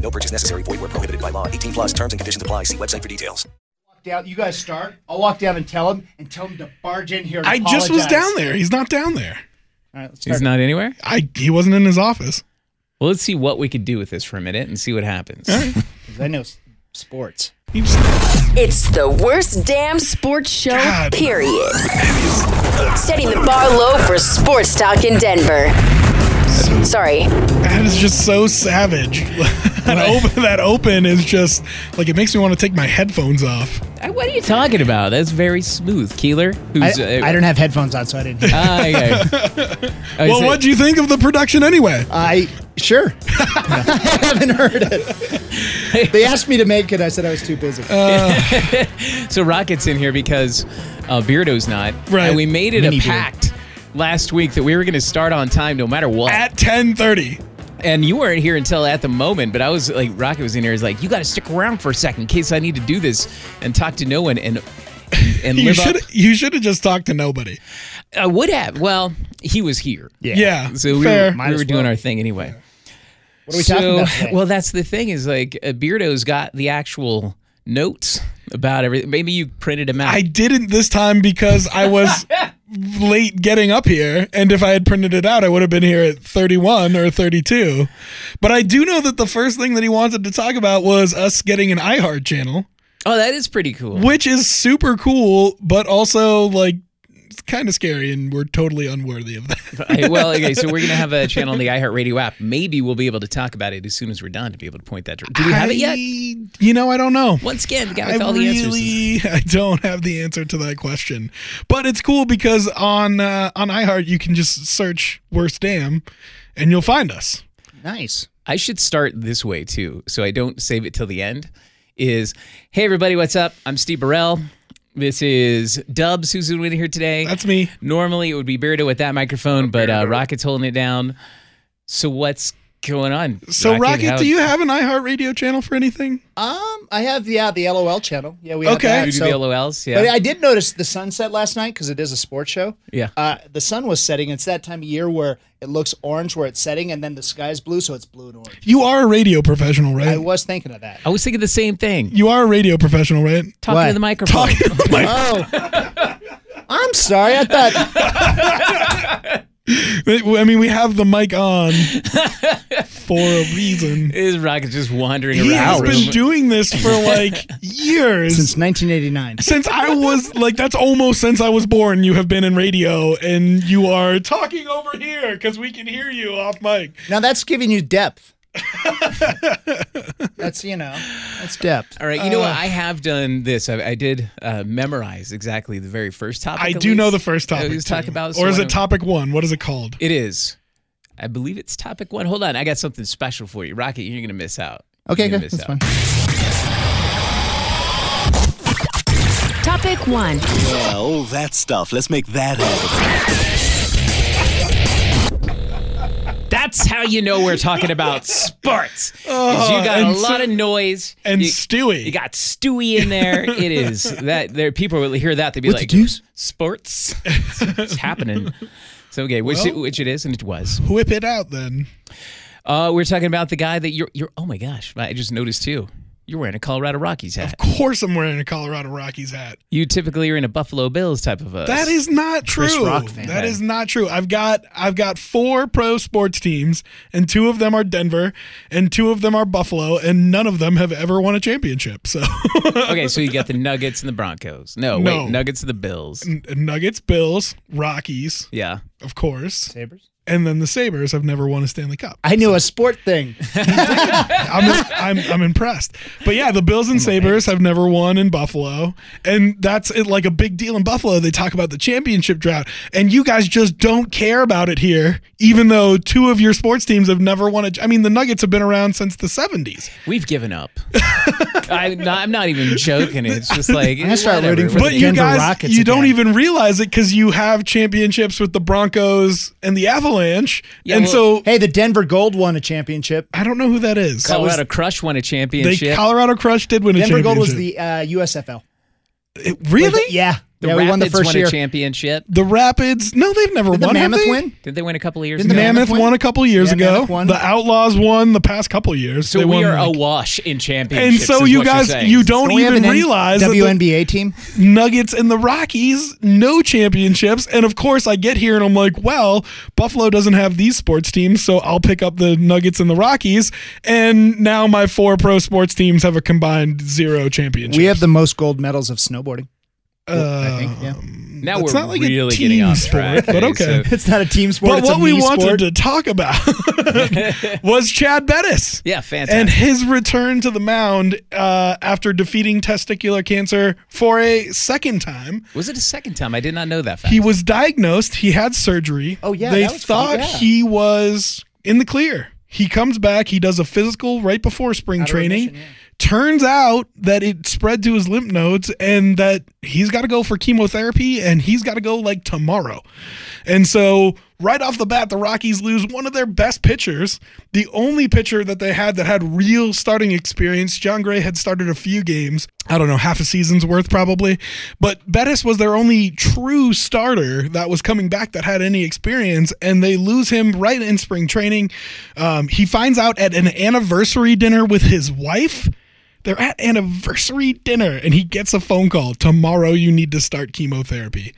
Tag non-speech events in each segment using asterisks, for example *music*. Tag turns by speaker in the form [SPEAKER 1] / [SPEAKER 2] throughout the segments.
[SPEAKER 1] No purchase necessary. Void where prohibited by law. 18 plus terms and conditions apply. See website for details.
[SPEAKER 2] Walk down. You guys start. I'll walk down and tell him and tell him to barge in here. and
[SPEAKER 3] I just was down there. He's not down there.
[SPEAKER 2] All right, let's start.
[SPEAKER 4] He's not anywhere?
[SPEAKER 3] I he wasn't in his office.
[SPEAKER 4] Well, let's see what we could do with this for a minute and see what happens. *laughs*
[SPEAKER 2] 'Cause I know s- sports.
[SPEAKER 5] It's the worst damn sports show,
[SPEAKER 3] God.
[SPEAKER 5] period. Setting the bar low for sports talk in Denver. Sorry,
[SPEAKER 3] that is just so savage. *laughs* that open that open is just like it makes me want to take my headphones off.
[SPEAKER 4] Uh, What are you talking about? That's very smooth. Keeler,
[SPEAKER 2] I,
[SPEAKER 4] who's uh,
[SPEAKER 2] I don't have headphones on, so I didn't. *laughs* Hear.
[SPEAKER 4] Ah, okay. *laughs* Oh,
[SPEAKER 3] well, what do you think of the production anyway?
[SPEAKER 2] I sure. I haven't heard it. They asked me to make it. I said I was too busy.
[SPEAKER 4] So Rocket's in here because uh, Beardo's not.
[SPEAKER 3] Right.
[SPEAKER 4] And we made it
[SPEAKER 2] Mini
[SPEAKER 4] a
[SPEAKER 2] beard.
[SPEAKER 4] pact last week that we were going to start on time no matter what.
[SPEAKER 3] At 10:30.
[SPEAKER 4] and you weren't here until at the moment, but I was like, Rocket was in here. He's like, you got to stick around for a second in case I need to do this and talk to no one and and *laughs*
[SPEAKER 3] You
[SPEAKER 4] live up.
[SPEAKER 3] should you should have just talked to nobody.
[SPEAKER 4] I would have. Well, he was here.
[SPEAKER 3] Yeah, yeah
[SPEAKER 4] So we
[SPEAKER 3] fair.
[SPEAKER 4] were, we
[SPEAKER 2] as
[SPEAKER 4] were doing
[SPEAKER 2] well.
[SPEAKER 4] our thing anyway.
[SPEAKER 2] what are we
[SPEAKER 4] so,
[SPEAKER 2] talking about today? *laughs*
[SPEAKER 4] well, that's the thing is like uh, Beardo's got the actual notes about everything. Maybe you printed them out.
[SPEAKER 3] I didn't this time because I was *laughs* late getting up here, and if I had printed it out, I would have been here at 31 or 32. But I do know that the first thing that he wanted to talk about was us getting an iHeart channel,
[SPEAKER 4] oh, that is pretty cool.
[SPEAKER 3] which is super cool, but also like it's kind of scary, and we're totally unworthy of that. *laughs*
[SPEAKER 4] I- well, okay, so we're gonna have a *laughs* channel on the iHeartRadio app. Maybe we'll be able to talk about it as soon as we're done to be able to point that. dir- Do we have it yet?
[SPEAKER 3] You know, I don't know.
[SPEAKER 4] Once again, the guy
[SPEAKER 3] I
[SPEAKER 4] with all the answers.
[SPEAKER 3] really, *laughs* I don't have the answer to that question, but it's cool because on uh, on iHeart you can just search "worst damn" and you'll find us.
[SPEAKER 2] nice.
[SPEAKER 4] I should start this way too, so I don't save it till the end. Is hey everybody, what's up? I'm Steve Burrell. This is Dubs who's in here today.
[SPEAKER 3] That's me.
[SPEAKER 4] Normally it would be Beardo with that microphone, but uh, Rocket's holding it down. So what's going on?
[SPEAKER 3] So, Rocket,
[SPEAKER 4] how-
[SPEAKER 3] do you have an iHeart radio channel for anything?
[SPEAKER 2] Um, I have yeah the LOL channel. Yeah, we have
[SPEAKER 3] Okay.
[SPEAKER 2] that.
[SPEAKER 4] you do
[SPEAKER 2] so-
[SPEAKER 4] the LOLs? Yeah.
[SPEAKER 2] But I did notice the sunset last night because it is a sports show.
[SPEAKER 4] Yeah.
[SPEAKER 2] Uh, the sun was setting. It's that time of year where it looks orange where it's setting, and then the sky's blue, so it's blue and orange.
[SPEAKER 3] You are a radio professional, right?
[SPEAKER 2] I was thinking of that.
[SPEAKER 4] I was thinking the same thing.
[SPEAKER 3] You are a radio professional, right?
[SPEAKER 4] Talking
[SPEAKER 2] What?
[SPEAKER 4] to the microphone.
[SPEAKER 2] Oh, I'm sorry. I thought *laughs*
[SPEAKER 3] I mean, we have the mic on for a reason.
[SPEAKER 4] Is Rocket just wandering
[SPEAKER 3] He
[SPEAKER 4] around?
[SPEAKER 3] has been doing this for *laughs* like years.
[SPEAKER 2] since 1989.
[SPEAKER 3] since I was like, that's almost since I was born. You have been in radio, and you are talking over here because we can hear you off mic.
[SPEAKER 2] Now that's giving you depth. *laughs* that's you know, that's depth.
[SPEAKER 4] All right, you know
[SPEAKER 3] Uh.
[SPEAKER 4] what? I have done this. I, I did uh, memorize exactly the very first topic.
[SPEAKER 3] I
[SPEAKER 4] at
[SPEAKER 3] do know the first topic.
[SPEAKER 4] was talking
[SPEAKER 3] too.
[SPEAKER 4] about
[SPEAKER 3] or is it topic one? What is it called?
[SPEAKER 4] It is. I believe it's topic one. Hold on, I got something special for you, Rocket. You're gonna miss out.
[SPEAKER 2] Okay,
[SPEAKER 4] You're
[SPEAKER 2] good.
[SPEAKER 4] gonna miss
[SPEAKER 2] That's
[SPEAKER 4] out.
[SPEAKER 2] fine.
[SPEAKER 5] topic one.
[SPEAKER 6] Yeah, all that stuff. Let's make that happen.
[SPEAKER 4] That's how you know we're talking about sports.
[SPEAKER 3] Oh,
[SPEAKER 4] you got a lot
[SPEAKER 3] so-
[SPEAKER 4] of noise.
[SPEAKER 3] And
[SPEAKER 4] you,
[SPEAKER 3] Stewie.
[SPEAKER 4] you got Stewie in there. It is *laughs* that there. People will hear that. They'd be
[SPEAKER 2] What's
[SPEAKER 4] like,
[SPEAKER 2] the deuce?
[SPEAKER 4] "Sports, *laughs* it's happening." So okay, which
[SPEAKER 3] Well-
[SPEAKER 4] it, which it is, and it was.
[SPEAKER 3] Whip it out then.
[SPEAKER 4] Uh, we're talking about the guy that you're. You're. Oh my gosh! I just noticed too. You're wearing a Colorado Rockies hat.
[SPEAKER 3] Of course, I'm wearing a Colorado Rockies hat.
[SPEAKER 4] You typically are in a Buffalo Bills type of a.
[SPEAKER 3] That is not
[SPEAKER 2] Chris
[SPEAKER 3] true.
[SPEAKER 2] Rock fan.
[SPEAKER 3] That is not true. I've got I've got four pro sports teams, and two of them are Denver, and two of them are Buffalo, and none of them have ever won a championship. So *laughs*
[SPEAKER 4] okay. So you got the Nuggets and the Broncos. No,
[SPEAKER 3] No.
[SPEAKER 4] wait, Nuggets and the Bills.
[SPEAKER 3] Nuggets, Bills, Rockies,
[SPEAKER 4] Yeah.
[SPEAKER 3] of course,
[SPEAKER 2] Sabres.
[SPEAKER 3] And then the Sabres have never won a Stanley Cup.
[SPEAKER 2] I knew a sport thing. *laughs* *laughs*
[SPEAKER 3] I'm, I'm I'm impressed. But yeah, the Bills and Sabres have never won in Buffalo, and that's it, like a big deal in Buffalo. They talk about the championship drought, and you guys just don't care about it here, even though two of your sports teams have never won a. I mean, the Nuggets have been around since the '70s.
[SPEAKER 4] We've given up. *laughs* I, no, I'm not even joking. It's just like
[SPEAKER 2] I'm start rooting for the
[SPEAKER 3] But you
[SPEAKER 2] Denver
[SPEAKER 3] guys,
[SPEAKER 2] Rockets
[SPEAKER 3] you don't even realize it because you have championships with the Broncos and the Avalanche,
[SPEAKER 4] Yeah,
[SPEAKER 3] and
[SPEAKER 4] well-
[SPEAKER 3] so
[SPEAKER 2] Hey, the Denver Gold won a championship.
[SPEAKER 3] I don't know who that is.
[SPEAKER 4] Colorado Crush won a
[SPEAKER 3] They
[SPEAKER 4] championship.
[SPEAKER 3] Colorado Crush did win a championship. Denver.
[SPEAKER 2] Gold was the uh, USFL.
[SPEAKER 3] It- really?
[SPEAKER 2] Yeah.
[SPEAKER 4] The
[SPEAKER 2] yeah,
[SPEAKER 4] Rapids
[SPEAKER 2] we won the first
[SPEAKER 4] won
[SPEAKER 2] year.
[SPEAKER 4] a championship.
[SPEAKER 3] The Rapids? No, they've never
[SPEAKER 2] Did the
[SPEAKER 3] won. have
[SPEAKER 2] Mammoth
[SPEAKER 3] they?
[SPEAKER 2] win?
[SPEAKER 4] Did they win a couple of years
[SPEAKER 2] Didn't
[SPEAKER 4] ago?
[SPEAKER 2] the
[SPEAKER 3] Mammoth,
[SPEAKER 2] Mammoth
[SPEAKER 3] won a couple years
[SPEAKER 2] Yeah,
[SPEAKER 3] ago.
[SPEAKER 2] Won.
[SPEAKER 3] The Outlaws won the past couple years.
[SPEAKER 4] So
[SPEAKER 3] They
[SPEAKER 4] we
[SPEAKER 3] won,
[SPEAKER 4] are
[SPEAKER 3] like-
[SPEAKER 4] awash in championships.
[SPEAKER 3] and so
[SPEAKER 4] is
[SPEAKER 3] you
[SPEAKER 4] what
[SPEAKER 3] guys, you don't
[SPEAKER 2] Don't we have
[SPEAKER 3] even
[SPEAKER 2] an N-
[SPEAKER 3] realize that the
[SPEAKER 2] WNBA team.
[SPEAKER 3] Nuggets and the Rockies, no championships. And of course, I get here and I'm like, well, Buffalo doesn't have these sports teams, so I'll pick up the Nuggets and the Rockies. And now my four pro sports teams have a combined zero championships.
[SPEAKER 2] We have the most gold medals of snowboarding.
[SPEAKER 3] Uh,
[SPEAKER 2] I think. Yeah.
[SPEAKER 4] now
[SPEAKER 3] it's
[SPEAKER 4] we're
[SPEAKER 3] not like a
[SPEAKER 4] really
[SPEAKER 3] team
[SPEAKER 4] getting off
[SPEAKER 3] sport, but okay.
[SPEAKER 2] It's not a team sport.
[SPEAKER 3] But
[SPEAKER 2] it's
[SPEAKER 3] what
[SPEAKER 2] a
[SPEAKER 3] we
[SPEAKER 2] me
[SPEAKER 3] wanted
[SPEAKER 2] sport.
[SPEAKER 3] to talk about *laughs* was Chad Bettis.
[SPEAKER 4] yeah, fantastic.
[SPEAKER 3] and his return to the mound uh, after defeating testicular cancer for a second time.
[SPEAKER 4] was it a second time? I did not know that fact.
[SPEAKER 3] He was diagnosed. He had surgery.
[SPEAKER 2] Oh, yeah,
[SPEAKER 3] they
[SPEAKER 2] that was cool,
[SPEAKER 3] thought
[SPEAKER 2] yeah.
[SPEAKER 3] he was in the clear. He comes back. He does a physical right before spring
[SPEAKER 2] Out
[SPEAKER 3] training.
[SPEAKER 2] remission, yeah.
[SPEAKER 3] Turns out that it spread to his lymph nodes and that he's got to go for chemotherapy and he's got to go like tomorrow. And so, right off the bat, the Rockies lose one of their best pitchers, the only pitcher that they had that had real starting experience. Jon Gray had started a few games, I don't know, half a season's worth probably. But Bettis was their only true starter that was coming back that had any experience, and they lose him right in spring training. Um, he finds out at an anniversary dinner with his wife. They're at anniversary dinner, and he gets a phone call. Tomorrow, you need to start chemotherapy.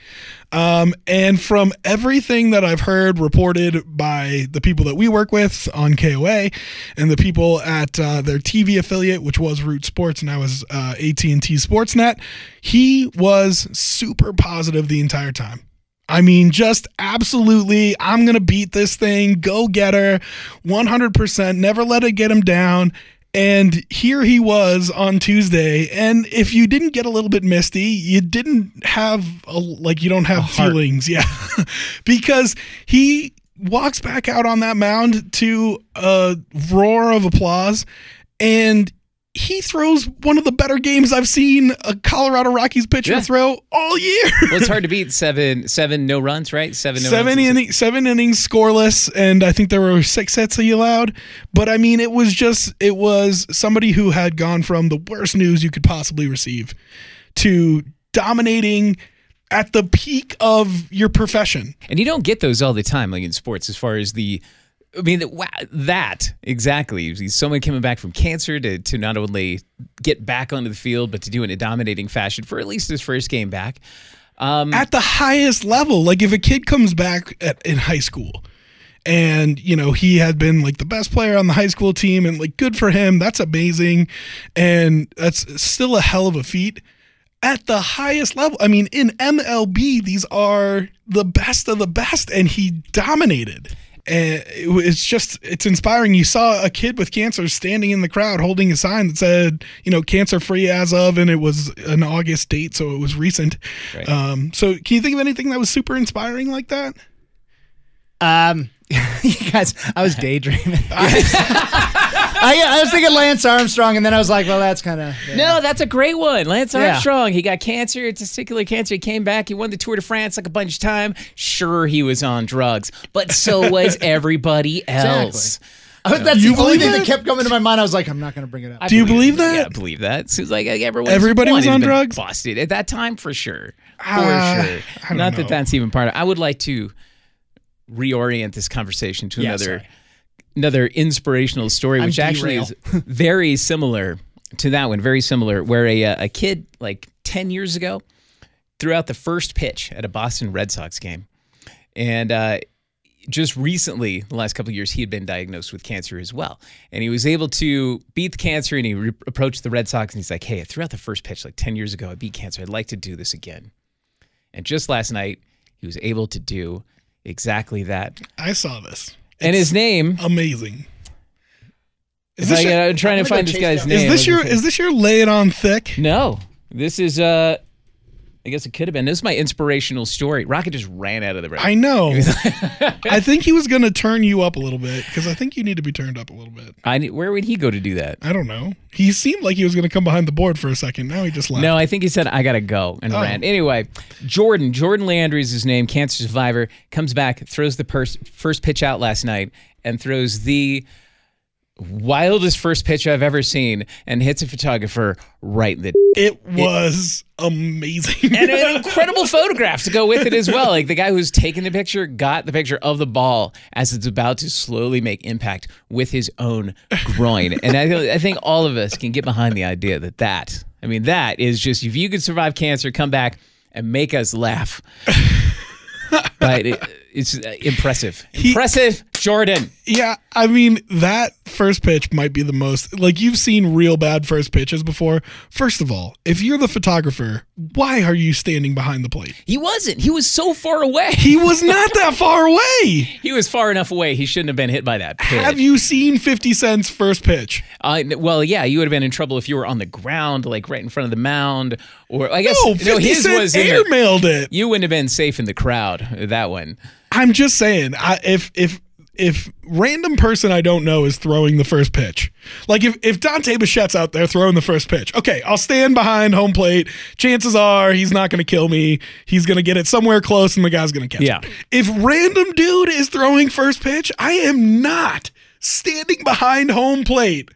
[SPEAKER 3] Um, and from everything that I've heard reported by the people that we work with on KOA and the people at uh, their TV affiliate, which was Root Sports, now is uh, AT&T Sportsnet, he was super positive the entire time. I mean, just absolutely, I'm going to beat this thing. Go get her. 100%. Never let it get him down. And here he was on Tuesday. And if you didn't get a little bit misty, you didn't have, a, like, you don't have feelings. *laughs* Yeah. because he walks back out on that mound to a roar of applause. And he throws one of the better games I've seen a Colorado Rockies pitcher
[SPEAKER 4] Yeah.
[SPEAKER 3] throw all year. *laughs*
[SPEAKER 4] well, it's hard to *laughs* beat seven, seven no runs, right? Seven no
[SPEAKER 3] seven
[SPEAKER 4] runs.
[SPEAKER 3] inning, seven innings scoreless, and I think there were six hits he allowed. But I mean, it was just it was somebody who had gone from the worst news you could possibly receive to dominating at the peak of your profession.
[SPEAKER 4] And you don't get those all the time, like in sports, as far as the. I mean, that, exactly. Someone coming back from cancer to, to not only get back onto the field, but to do it in a dominating fashion for at least his first game back. Um,
[SPEAKER 3] at the highest level. Like if a kid comes back at, in high school and you know he had been like the best player on the high school team and like good for him, that's amazing, and that's still a hell of a feat. At the highest level, I mean, in MLB, these are the best of the best, and he dominated. And it was- it's just, it's inspiring. You saw a kid with cancer standing in the crowd holding a sign that said, you know, cancer free as of, and it was an August date, so it was recent.
[SPEAKER 4] Right.
[SPEAKER 3] Um, so can you think of anything that was super inspiring like that?
[SPEAKER 2] Um, *laughs* you guys, I was *laughs* daydreaming. I, I was thinking Lance Armstrong, and then I was like, well, that's kind of.
[SPEAKER 4] No, that's a great one. Lance
[SPEAKER 2] Yeah.
[SPEAKER 4] Armstrong. He got cancer, testicular cancer. He came back. He won the Tour de France like a bunch of time. Sure, he was on drugs, but so *laughs* was everybody else.
[SPEAKER 2] that's
[SPEAKER 3] You
[SPEAKER 2] the only thing
[SPEAKER 3] that?
[SPEAKER 2] that kept coming to my mind. I was like, I'm not going to bring it up.
[SPEAKER 4] I
[SPEAKER 3] Do you believe that?
[SPEAKER 4] Yeah, I believe that. So it's like everyone.
[SPEAKER 3] Everybody was on drugs?
[SPEAKER 4] Busted at that time for sure. For
[SPEAKER 3] Ah,
[SPEAKER 4] sure.
[SPEAKER 3] I don't
[SPEAKER 4] Not
[SPEAKER 3] know.
[SPEAKER 4] that that's even part of. I would like to reorient this conversation to
[SPEAKER 2] Yeah,
[SPEAKER 4] another
[SPEAKER 2] sorry.
[SPEAKER 4] Another inspirational story,
[SPEAKER 2] I'm
[SPEAKER 4] which actually is *laughs* very similar to that one. Very similar, where a uh, a kid like ten years ago threw out the first pitch at a Boston Red Sox game, and uh, just recently, the last couple of years, he had been diagnosed with cancer as well, and he was able to beat the cancer. And he re- approached the Red Sox, and he's like, "Hey, I threw out the first pitch like ten years ago. I beat cancer. I'd like to do this again." And just last night, he was able to do exactly that.
[SPEAKER 3] I saw this.
[SPEAKER 4] And his name,
[SPEAKER 3] Amazing. Is this, your,
[SPEAKER 4] am trying to
[SPEAKER 2] I'm gonna
[SPEAKER 4] find this guy's
[SPEAKER 2] down-
[SPEAKER 4] name.
[SPEAKER 3] is this your is this your lay it on thick?
[SPEAKER 4] no? This is uh, I guess it could have been. This is my inspirational story. Rocket just ran out of the room.
[SPEAKER 3] I know. *laughs* I think he was going to turn you up a little bit because I think you need to be turned up a little bit.
[SPEAKER 4] I where would he go to do that?
[SPEAKER 3] I don't know. He seemed like he was going to come behind the board for a second. Now he just left.
[SPEAKER 4] No, I think he said I gotta go and
[SPEAKER 3] Oh.
[SPEAKER 4] ran. Anyway, Jordan, Jordan Leandre is his name, cancer survivor, comes back, throws the pers- first pitch out last night, and throws the wildest first pitch I've ever seen, and hits a photographer right in the.
[SPEAKER 3] It was amazing.
[SPEAKER 4] and an *laughs* incredible photograph to go with it as well. Like the guy who's taking the picture got the picture of the ball as it's about to slowly make impact with his own groin. And I, I think all of us can get behind the idea that that, I mean, that is just if you could survive cancer, come back and make us laugh. but it, it's impressive. Impressive, Jordan.
[SPEAKER 3] yeah, I mean, that first pitch might be the most. Like, you've seen real bad first pitches before. First of all, if you're the photographer, why are you standing behind the plate?
[SPEAKER 4] He wasn't. He was so far away.
[SPEAKER 3] He was not that *laughs* far away.
[SPEAKER 4] He was far enough away. He shouldn't have been hit by that pitch.
[SPEAKER 3] Have you seen 50 Cent's first pitch?
[SPEAKER 4] Uh, well, yeah, you would have been in trouble if you were on the ground, like right in front of the mound, or I guess
[SPEAKER 3] No, 50
[SPEAKER 4] his
[SPEAKER 3] Cent
[SPEAKER 4] was in the-
[SPEAKER 3] airmailed it.
[SPEAKER 4] You wouldn't have been safe in the crowd. That one.
[SPEAKER 3] I'm just saying, I, if if if random person I don't know is throwing the first pitch, like if if Dante Bichette's out there throwing the first pitch, okay, I'll stand behind home plate. Chances are he's not going to kill me. He's going to get it somewhere close, and the guy's going to catch
[SPEAKER 4] Yeah.
[SPEAKER 3] it. If random dude is throwing first pitch, I am not standing behind home plate.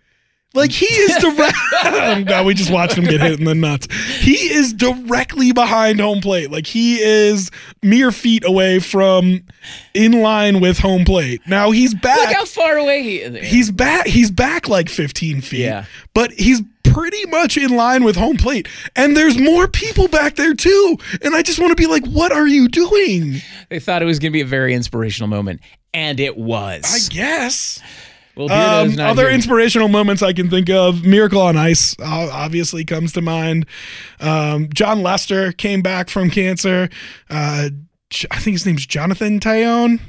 [SPEAKER 3] Like he is *laughs* direct. oh God, we just watched him get hit in the nuts. He is directly behind home plate. Like he is mere feet away from in line with home plate. Now he's back.
[SPEAKER 4] Look
[SPEAKER 3] back.
[SPEAKER 4] how far away he is.
[SPEAKER 3] He's back. He's back like 15 feet.
[SPEAKER 4] Yeah.
[SPEAKER 3] But he's pretty much in line with home plate. And there's more people back there too. And I just want to be like, what are you doing?
[SPEAKER 4] They thought it was going to be a very inspirational moment, and it was.
[SPEAKER 3] I guess.
[SPEAKER 4] Well,
[SPEAKER 3] Um, other
[SPEAKER 4] here.
[SPEAKER 3] inspirational moments I can think of, Miracle on Ice obviously comes to mind. Um, Jon Lester came back from cancer. Uh, I think his name's Jonathan Taillon.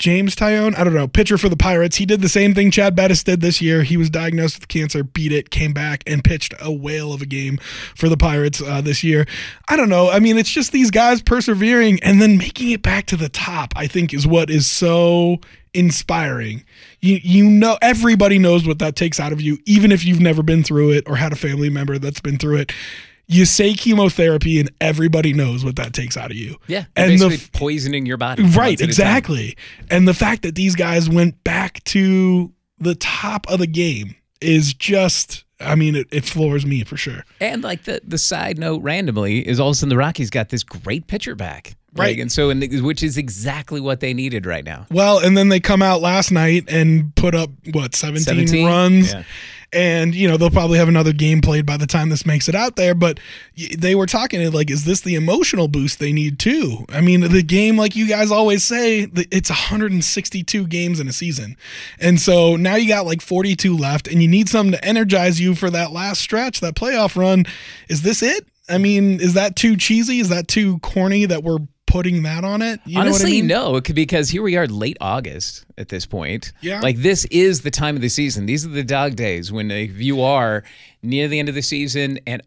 [SPEAKER 3] James Taillon, I don't know, pitcher for the Pirates. He did the same thing Chad Bettis did this year. He was diagnosed with cancer, beat it, came back, and pitched a whale of a game for the Pirates uh, this year. I don't know. I mean, it's just these guys persevering and then making it back to the top, I think, is what is so inspiring. You, you know, everybody knows what that takes out of you, even if you've never been through it or had a family member that's been through it. You say chemotherapy, and everybody knows what that takes out of you.
[SPEAKER 4] yeah,
[SPEAKER 3] and the
[SPEAKER 4] poisoning your body.
[SPEAKER 3] Right,
[SPEAKER 4] at a time.
[SPEAKER 3] exactly. And the fact that these guys went back to the top of the game is just, I mean, it, it floors me for sure.
[SPEAKER 4] And like the the side note, randomly, is all of a sudden the Rockies got this great pitcher back.
[SPEAKER 3] Right.
[SPEAKER 4] Like, and so, and the, which is exactly what they needed right now.
[SPEAKER 3] Well, and then they come out last night and put up, what, 17,
[SPEAKER 4] 17?
[SPEAKER 3] runs?
[SPEAKER 4] Yeah.
[SPEAKER 3] And, you know, they'll probably have another game played by the time this makes it out there. But they were talking like, is this the emotional boost they need too? I mean, the game, like you guys always say, it's 162 games in a season. And so now you got like 42 left and you need something to energize you for that last stretch, that playoff run. Is this it? I mean, is that too cheesy? Is that too corny that we're putting that on it? You know what I
[SPEAKER 4] Honestly,
[SPEAKER 3] mean?
[SPEAKER 4] no, it could- because here we are, late August at this point.
[SPEAKER 3] Yeah.
[SPEAKER 4] like this is the time of the season. These are the dog days when if you are near the end of the season, and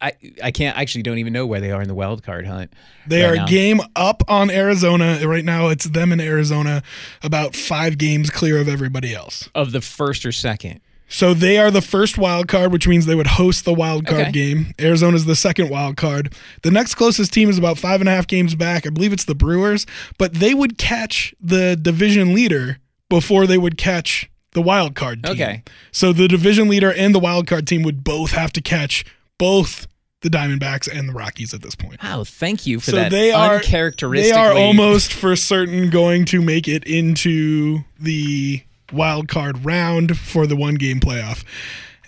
[SPEAKER 4] I I can't I actually don't even know where they are in the wild card hunt.
[SPEAKER 3] They
[SPEAKER 4] right
[SPEAKER 3] are
[SPEAKER 4] now.
[SPEAKER 3] game up on Arizona right now. It's them in Arizona, about five games clear of everybody else.
[SPEAKER 4] of the first or second.
[SPEAKER 3] So they are the first wild card, which means they would host the wild card
[SPEAKER 4] Okay.
[SPEAKER 3] game. Arizona's the second wild card. The next closest team is about five and a half games back. I believe it's the Brewers, but they would catch the division leader before they would catch the wild card team.
[SPEAKER 4] Okay.
[SPEAKER 3] So the division leader and the wild card team would both have to catch both the Diamondbacks and the Rockies at this point.
[SPEAKER 4] Wow, thank you for
[SPEAKER 3] So
[SPEAKER 4] that
[SPEAKER 3] they are
[SPEAKER 4] uncharacteristically.
[SPEAKER 3] They are almost for certain going to make it into the wild card round for the one game playoff.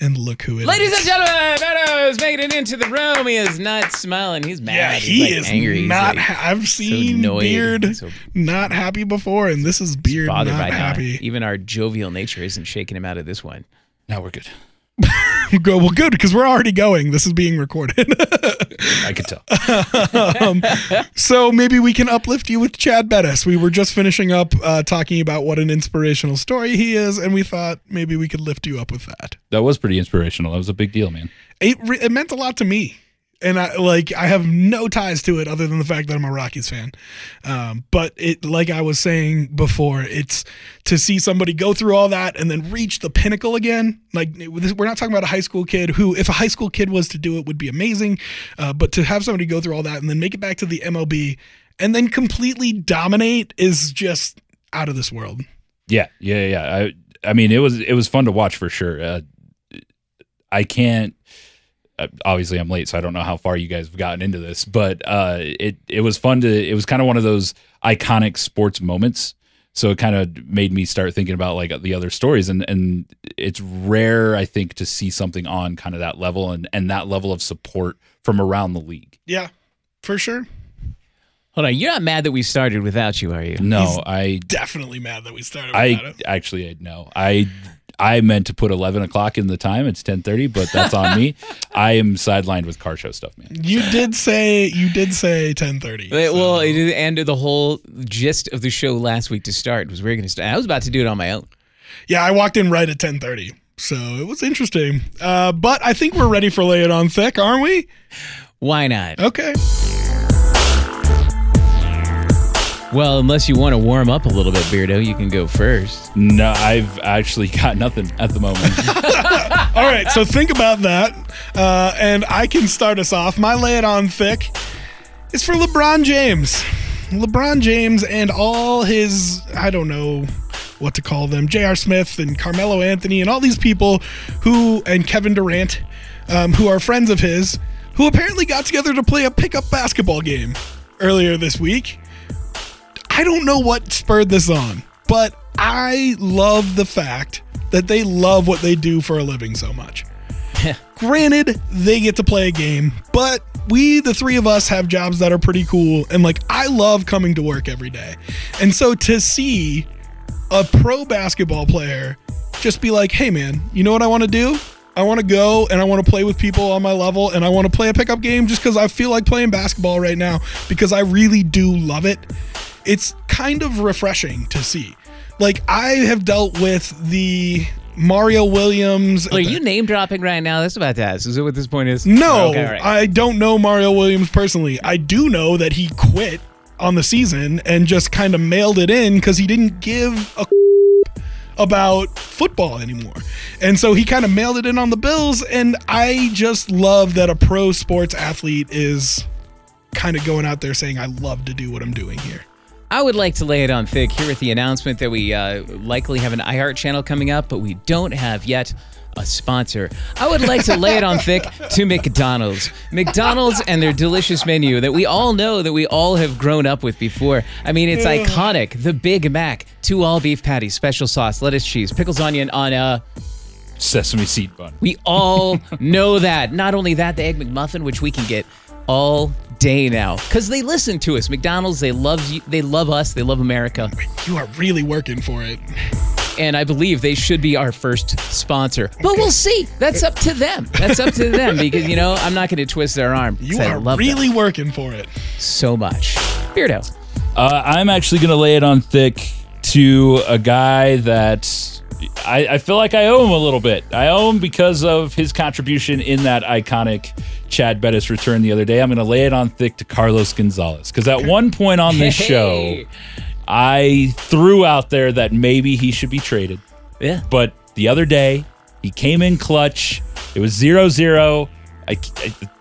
[SPEAKER 3] And look who it is.
[SPEAKER 4] Ladies and gentlemen, Meadows making it into the room. He is not smiling. He's mad.
[SPEAKER 3] yeah,
[SPEAKER 4] He's,
[SPEAKER 3] he
[SPEAKER 4] like,
[SPEAKER 3] is
[SPEAKER 4] angry.
[SPEAKER 3] Not.
[SPEAKER 4] like,
[SPEAKER 3] ha- I've seen
[SPEAKER 4] annoyed.
[SPEAKER 3] Beard
[SPEAKER 4] So-
[SPEAKER 3] not happy before, and this is Beard
[SPEAKER 4] bothered
[SPEAKER 3] not
[SPEAKER 4] by
[SPEAKER 3] happy.
[SPEAKER 4] now. Even our jovial nature isn't shaking him out of this one.
[SPEAKER 7] Now we're good. *laughs*
[SPEAKER 3] Go well, good because we're already going. This is being recorded. *laughs*
[SPEAKER 7] I could tell.
[SPEAKER 3] um, so maybe we can uplift you with Chad Bettis. We were just finishing up uh, talking about what an inspirational story he is, and we thought maybe we could lift you up with that.
[SPEAKER 7] That was pretty inspirational. That was a big deal, man.
[SPEAKER 3] It it meant a lot to me, and I like I have no ties to it other than the fact that I'm a Rockies fan. Um, but it, like I was saying before, it's to see somebody go through all that and then reach the pinnacle again. Like we're not talking about a high school kid who, if a high school kid was to do it, would be amazing. Uh, but to have somebody go through all that and then make it back to the MLB and then completely dominate is just out of this world.
[SPEAKER 7] Yeah, yeah, yeah. I, I mean, it was it was fun to watch for sure. Uh, I can't. Uh, obviously, I'm late, so I don't know how far you guys have gotten into this, but uh, it it was fun to. It was kind of one of those iconic sports moments. So it kind of made me start thinking about like the other stories, and and it's rare, I think, to see something on kind of that level and and that level of support from around the league.
[SPEAKER 3] Yeah, for sure.
[SPEAKER 4] Hold on, you're not mad that we started without you, are you?
[SPEAKER 7] No,
[SPEAKER 3] He's
[SPEAKER 7] I
[SPEAKER 3] Definitely mad that we started.
[SPEAKER 7] I
[SPEAKER 3] without it.
[SPEAKER 7] actually no. I I meant to put eleven o'clock in the time. It's ten thirty, but that's on me. *laughs* I am sidelined with car show stuff, man.
[SPEAKER 3] You did say you did say ten thirty.
[SPEAKER 4] Wait, Well, it is- and the whole gist of the show last week to start was we are going to start. I was about to do it on my own.
[SPEAKER 3] yeah, I walked in right at ten thirty, so it was interesting. Uh, but I think we're ready for lay it on thick, aren't we?
[SPEAKER 4] Why not?
[SPEAKER 3] Okay.
[SPEAKER 4] Well, unless you want to warm up a little bit, Beardo, you can go first.
[SPEAKER 7] No, I've actually *laughs* got nothing at the moment. *laughs*
[SPEAKER 3] All right. So think about that, uh, and I can start us off. My lay it on thick is for LeBron James. LeBron James and all his I don't know what to call them, J.R. Smith and Carmelo Anthony and all these people who and Kevin Durant, um, who are friends of his, who apparently got together to play a pickup basketball game earlier this week. I don't know what spurred this on, but I love the fact that they love what they do for a living so much. Granted, they get to play a game, but we, the three of us, have jobs that are pretty cool. And like, I love coming to work every day. And so to see a pro basketball player just be like, hey, man, you know what I want to do? I want to go and I want to play with people on my level and I want to play a pickup game just because I feel like playing basketball right now because I really do love it. It's kind of refreshing to see. Like, I have dealt with the Mario Williams.
[SPEAKER 4] Are you name dropping right now? That's about to ask. Is that what this point is?
[SPEAKER 3] No,
[SPEAKER 4] Okay, right.
[SPEAKER 3] I don't know Mario Williams personally. I do know that he quit on the season and just kind of mailed it in because he didn't give a *laughs* about football anymore. And so he kind of mailed it in on the Bills. And I just love that a pro sports athlete is kind of going out there saying, I love to do what I'm doing here.
[SPEAKER 4] I would like to lay it on thick here with the announcement that we uh, likely have an iHeart channel coming up, but we don't have yet a sponsor. I would like to lay it on thick to McDonald's. McDonald's and their delicious menu that we all know that we all have grown up with before. I mean, it's iconic. The Big Mac, two all beef patties, special sauce, lettuce, cheese, pickles, onion on a
[SPEAKER 7] Sesame seed bun.
[SPEAKER 4] we all know that. Not only that, the Egg McMuffin, which we can get all day now, because they listen to us. McDonald's, they love you, they love us, they love America,
[SPEAKER 3] You are really working for it.
[SPEAKER 4] and I believe they should be our first sponsor. But we'll see. That's up to them. That's up to them because you know I'm not going to twist their arm.
[SPEAKER 3] You
[SPEAKER 4] I
[SPEAKER 3] are
[SPEAKER 4] love them
[SPEAKER 3] really working for it.
[SPEAKER 4] so much. Beardo.
[SPEAKER 7] Uh, I'm actually going to lay it on thick to a guy that I, I feel like I owe him a little bit. I owe him because of his contribution in that iconic Chad Bettis return the other day. I'm going to lay it on thick to Carlos Gonzalez because at one point on this show, I threw out there that maybe he should be traded.
[SPEAKER 4] Yeah.
[SPEAKER 7] But the other day, he came in clutch. It was 0 0. I,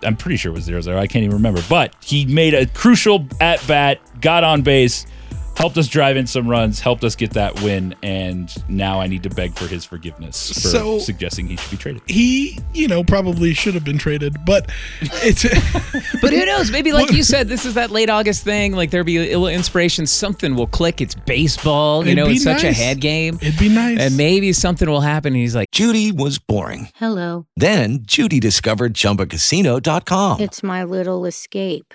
[SPEAKER 7] am pretty sure it was 0 0. I can't even remember. But he made a crucial at bat, got on base, helped us drive in some runs, helped us get that win. And now I need to beg for his forgiveness for
[SPEAKER 3] So-
[SPEAKER 7] suggesting he should be traded.
[SPEAKER 3] He, you know, probably should have been traded, but it's. *laughs*
[SPEAKER 4] But who knows? Maybe, like you *laughs* said, this is that late August thing. Like there'll be a little inspiration. Something will click. It's baseball. You
[SPEAKER 3] It'd
[SPEAKER 4] know,
[SPEAKER 3] be
[SPEAKER 4] it's such a head game.
[SPEAKER 3] It'd be nice.
[SPEAKER 4] And maybe something will happen. And he's like,
[SPEAKER 1] Judy was boring.
[SPEAKER 8] Hello.
[SPEAKER 1] Then Judy discovered ChumbaCasino.com.
[SPEAKER 8] It's my little escape.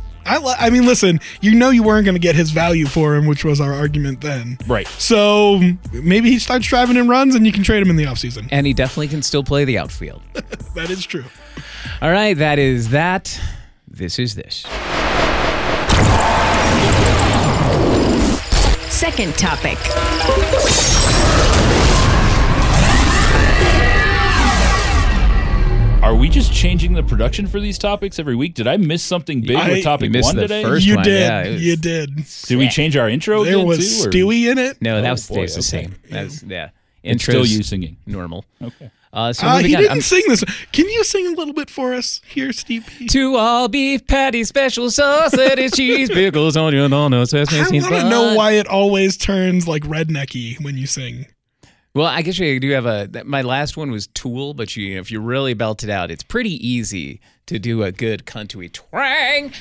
[SPEAKER 3] I, li- I mean, listen, you know you weren't going to get his value for him, which was our argument then.
[SPEAKER 7] Right.
[SPEAKER 3] So maybe he starts driving in runs and you can trade him in the offseason.
[SPEAKER 4] And he definitely can still play the outfield. *laughs*
[SPEAKER 3] That is true.
[SPEAKER 4] All right, that is that. This is this.
[SPEAKER 8] Second topic.
[SPEAKER 7] Are we just changing the production for these topics every week? Did I miss something big
[SPEAKER 3] I-
[SPEAKER 7] with topic
[SPEAKER 4] You missed
[SPEAKER 7] one
[SPEAKER 4] the
[SPEAKER 7] today?
[SPEAKER 4] first
[SPEAKER 3] you
[SPEAKER 4] one,
[SPEAKER 3] did.
[SPEAKER 4] yeah, was-
[SPEAKER 3] you did.
[SPEAKER 7] Did we change our intro
[SPEAKER 3] There
[SPEAKER 7] again
[SPEAKER 3] was
[SPEAKER 7] too? or-
[SPEAKER 3] Stewie in it.
[SPEAKER 4] No, that
[SPEAKER 7] Oh,
[SPEAKER 4] was
[SPEAKER 7] boy,
[SPEAKER 4] stays the same. That's yeah.
[SPEAKER 7] It's still you singing.
[SPEAKER 4] normal.
[SPEAKER 7] Okay.
[SPEAKER 4] Uh, so
[SPEAKER 3] Uh, he
[SPEAKER 4] on.
[SPEAKER 3] didn't
[SPEAKER 4] I'm-
[SPEAKER 3] sing this. Can you sing a little bit for us here, Steve?
[SPEAKER 4] to all beef patty, special sauce, lettuce, cheese, *laughs* pickles, onion, donuts,
[SPEAKER 3] I
[SPEAKER 4] sesame seeds.
[SPEAKER 3] want to know why it always turns like rednecky when you sing.
[SPEAKER 4] Well, I guess you do have a. My last one was Tool, but you, if you really belt it out, it's pretty easy to do a good country twang.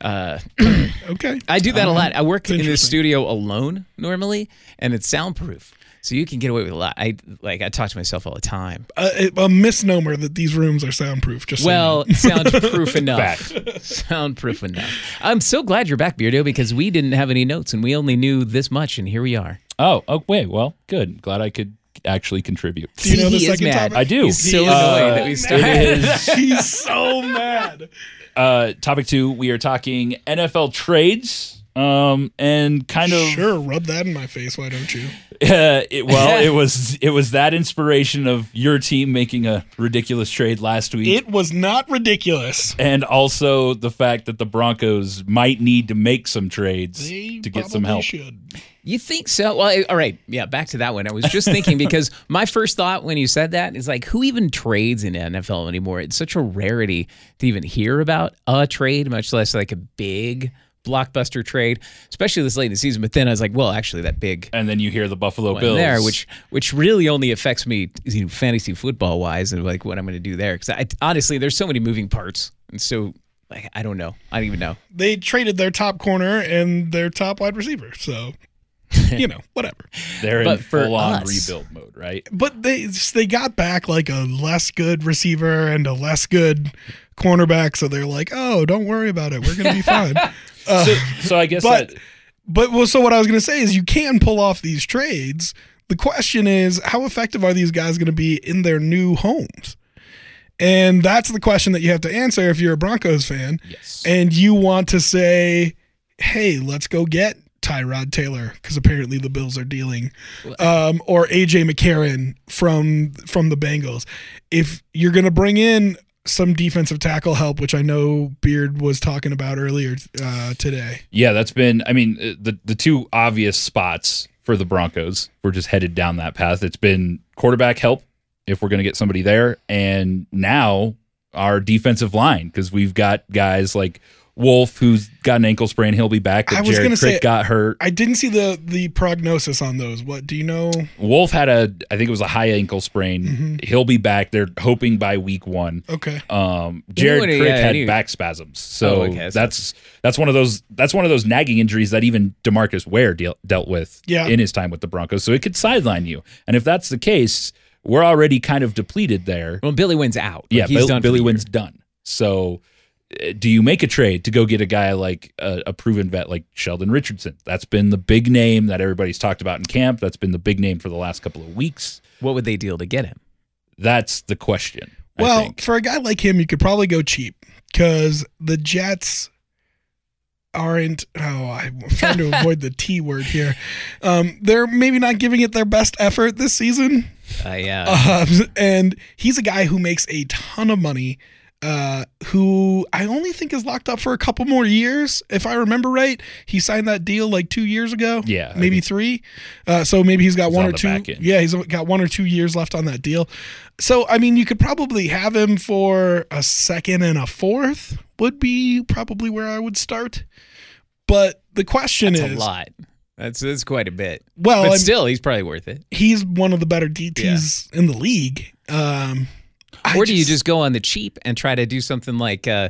[SPEAKER 4] Uh, *clears throat*
[SPEAKER 3] Okay.
[SPEAKER 4] I do that a lot. I work in the studio alone normally, and it's soundproof, so you can get away with a lot. I like I talk to myself all the time.
[SPEAKER 3] a, a misnomer that these rooms are soundproof. Just so you
[SPEAKER 4] Well,
[SPEAKER 3] know.
[SPEAKER 4] soundproof *laughs* enough. Soundproof enough. I'm so glad you're back, Beardo, because we didn't have any notes and we only knew this much, and here we are.
[SPEAKER 7] Oh, oh, wait. Well, good. Glad I could actually contribute.
[SPEAKER 3] Do you know the
[SPEAKER 4] he is
[SPEAKER 3] second
[SPEAKER 4] mad.
[SPEAKER 3] topic?
[SPEAKER 7] I do.
[SPEAKER 4] He's so
[SPEAKER 3] He is
[SPEAKER 4] annoyed that we
[SPEAKER 7] mad.
[SPEAKER 4] started.
[SPEAKER 7] It is *laughs*
[SPEAKER 3] he's so mad.
[SPEAKER 7] uh, topic two. We are talking NFL trades. Um, and kind of
[SPEAKER 3] Sure, rub that in my face. Why don't you?
[SPEAKER 7] Uh, it, well, *laughs* it was it was that inspiration of your team making a ridiculous trade last week,
[SPEAKER 3] It was not ridiculous.
[SPEAKER 7] and also the fact that the Broncos might need to make some trades
[SPEAKER 3] They
[SPEAKER 7] to get some help.
[SPEAKER 3] Should.
[SPEAKER 4] You think so? Well, all right. Yeah, back to that one. I was just thinking *laughs* because my first thought when you said that is like, who even trades in NFL anymore? It's such a rarity to even hear about a trade, much less like a big blockbuster trade, especially this late in the season. But then I was like, well, actually, that big
[SPEAKER 7] And then you hear the Buffalo
[SPEAKER 4] one
[SPEAKER 7] Bills
[SPEAKER 4] there, which which really only affects me, you know, fantasy football wise, and like what I'm going to do there. Because I honestly, there's so many moving parts, and so like I don't know. I don't even know.
[SPEAKER 3] They traded their top corner and their top wide receiver. So, you know, *laughs* whatever.
[SPEAKER 7] they're in
[SPEAKER 4] But for
[SPEAKER 7] full on
[SPEAKER 4] us-
[SPEAKER 7] rebuild mode, right?
[SPEAKER 3] But they they got back like a less good receiver and a less good cornerback. So they're like, oh, don't worry about it. We're gonna be fine. *laughs* Uh,
[SPEAKER 7] So, so I guess
[SPEAKER 3] but
[SPEAKER 7] that
[SPEAKER 3] but well, so what I was going to say is you can pull off these trades. The question is, how effective are these guys going to be in their new homes? And that's the question that you have to answer if you're a Broncos fan
[SPEAKER 7] yes,
[SPEAKER 3] and you want to say, "Hey, let's go get Tyrod Taylor," because apparently the Bills are dealing, um, or AJ McCarron from from the Bengals. If you're going to bring in some defensive tackle help, which I know Beard was talking about earlier uh, today.
[SPEAKER 7] yeah, that's been. I mean, uh, the the two obvious spots for the Broncos. We're just headed down that path. It's been quarterback help if we're going to get somebody there, and now our defensive line because we've got guys like Wolfe who's got an ankle sprain. He'll be back. But
[SPEAKER 3] I was
[SPEAKER 7] Jared
[SPEAKER 3] gonna
[SPEAKER 7] Crick
[SPEAKER 3] say-
[SPEAKER 7] got hurt.
[SPEAKER 3] I didn't see the the prognosis on those. What do you know?
[SPEAKER 7] Wolfe had a, I think it was a high ankle sprain.
[SPEAKER 3] Mm-hmm.
[SPEAKER 7] He'll be back. They're hoping by week one.
[SPEAKER 3] Okay.
[SPEAKER 7] Um, Jared
[SPEAKER 4] Anyway,
[SPEAKER 7] Crick
[SPEAKER 4] yeah,
[SPEAKER 7] had back spasms, so
[SPEAKER 4] Oh, okay, so-
[SPEAKER 7] that's that's one of those that's one of those nagging injuries that even Demarcus Ware deal, dealt with
[SPEAKER 3] Yeah.
[SPEAKER 7] in his time with the Broncos. So it could sideline you, and if that's the case, we're already kind of depleted there.
[SPEAKER 4] Well, Billy Winn's out. Like,
[SPEAKER 7] yeah,
[SPEAKER 4] he's
[SPEAKER 7] Bill-
[SPEAKER 4] done.
[SPEAKER 7] Billy
[SPEAKER 4] the Winn's
[SPEAKER 7] done. So. Uh, Do you make a trade to go get a guy like a, a proven vet like Sheldon Richardson? That's been the big name that everybody's talked about in camp. That's been the big name for the last couple of weeks.
[SPEAKER 4] What would they deal to get him?
[SPEAKER 7] That's the question.
[SPEAKER 3] Well, for a guy like him, you could probably go cheap because the Jets aren't. Oh, I'm *laughs* trying to avoid the T word here. Um, they're maybe not giving it their best effort this season.
[SPEAKER 4] Uh, yeah.
[SPEAKER 3] Um, and he's a guy who makes a ton of money. Uh, who I only think is locked up for a couple more years, if I remember right. He signed that deal like two years ago.
[SPEAKER 7] Yeah, I
[SPEAKER 3] maybe three. Uh, so maybe he's got
[SPEAKER 7] He's
[SPEAKER 3] one
[SPEAKER 7] on
[SPEAKER 3] or two. Yeah, he's got one or two years left on that deal. So I mean, you could probably have him for a second and a fourth. Would be probably where I would start. But the question
[SPEAKER 4] is. A lot. That's that's quite a bit.
[SPEAKER 3] well,
[SPEAKER 4] but still, he's probably worth it.
[SPEAKER 3] he's one of the better DTs in the league. Um,
[SPEAKER 4] or do you just go on the cheap and try to do something like uh,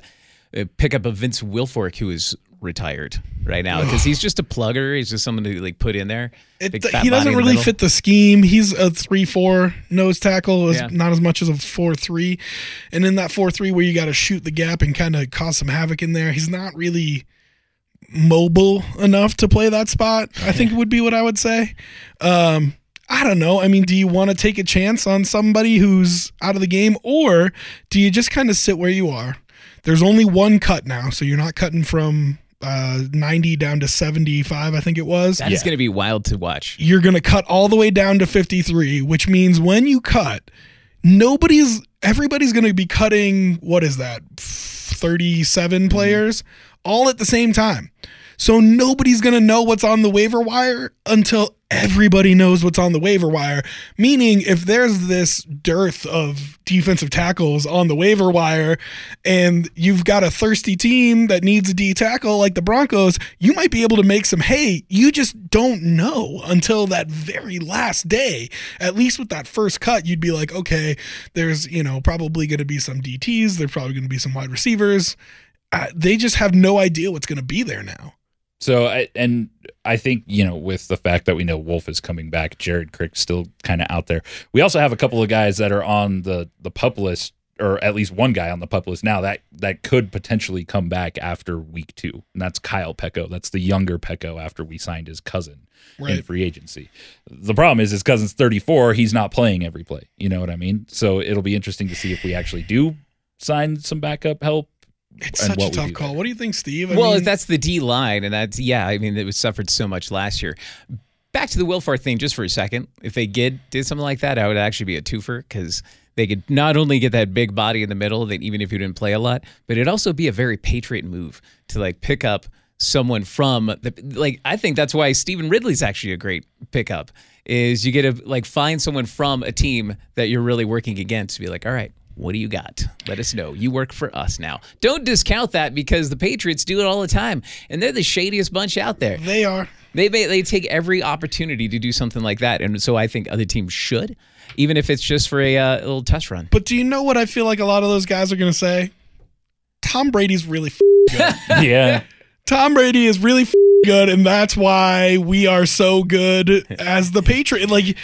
[SPEAKER 4] uh, pick up a Vince Wilfork who is retired right now because he's just a plugger. He's just someone to like put in there.
[SPEAKER 3] It,
[SPEAKER 4] Big
[SPEAKER 3] th-
[SPEAKER 4] fat
[SPEAKER 3] he doesn't really
[SPEAKER 4] middle.
[SPEAKER 3] fit the scheme. He's a three-four nose tackle,
[SPEAKER 4] Yeah.
[SPEAKER 3] not as much as a four-three. And in that four-three, where you got to shoot the gap and kind of cause some havoc in there, he's not really mobile enough to play that spot. I think would be what I would say. Um, I don't know. I mean, do you want to take a chance on somebody who's out of the game, or do you just kind of sit where you are? There's only one cut now, so you're not cutting from uh, 90 down to 75, I think it was
[SPEAKER 4] That is going to be wild to watch.
[SPEAKER 3] you're going to cut all the way down to 53, which means when you cut, nobody's everybody's going to be cutting what is that? 37 players all at the same time. So nobody's going to know what's on the waiver wire until everybody knows what's on the waiver wire. Meaning if there's this dearth of defensive tackles on the waiver wire and you've got a thirsty team that needs a D tackle like the Broncos, you might be able to make some hay. You just don't know until that very last day. At least with that first cut, you'd be like, okay, there's, you know, probably going to be some DTs, there's probably going to be some wide receivers. Uh, they just have no idea what's going to be there now.
[SPEAKER 7] So I and I think you know with the fact that we know Wolfe is coming back, Jared Crick's still kind of out there. We also have a couple of guys that are on the the pup list, or at least one guy on the pup list now that that could potentially come back after week two, and that's Kyle Peko. That's the younger Peko after we signed his cousin in
[SPEAKER 3] Right.
[SPEAKER 7] free agency. The problem is his cousin's 34. He's not playing every play. You know what I mean? So it'll be interesting to see if we actually do sign some backup help.
[SPEAKER 3] It's such a tough call.
[SPEAKER 7] there.
[SPEAKER 3] What do you think, Steve? I
[SPEAKER 4] well,
[SPEAKER 3] mean,
[SPEAKER 4] that's the D line, and that's yeah. I mean, it was suffered so much last year. Back to the Wilfork thing, just for a second. If they did did something like that, I would actually be a twofer because they could not only get that big body in the middle, that even if you didn't play a lot, but it'd also be a very Patriot move to like pick up someone from the like. I think that's why Stevan Ridley's actually a great pickup. Is you get to like find someone from a team that you're really working against to be like, all right, what do you got? Let us know. You work for us now. Don't discount that because the Patriots do it all the time, and they're the shadiest bunch out there.
[SPEAKER 3] they are.
[SPEAKER 4] They they, they take every opportunity to do something like that, and so I think other teams should, even if it's just for a, uh, little test run.
[SPEAKER 3] But do you know what I feel like a lot of those guys are going to say? Tom Brady's really f- good. *laughs*
[SPEAKER 7] yeah.
[SPEAKER 3] Tom Brady is really f- good, and that's why we are so good as the Patriot. Like,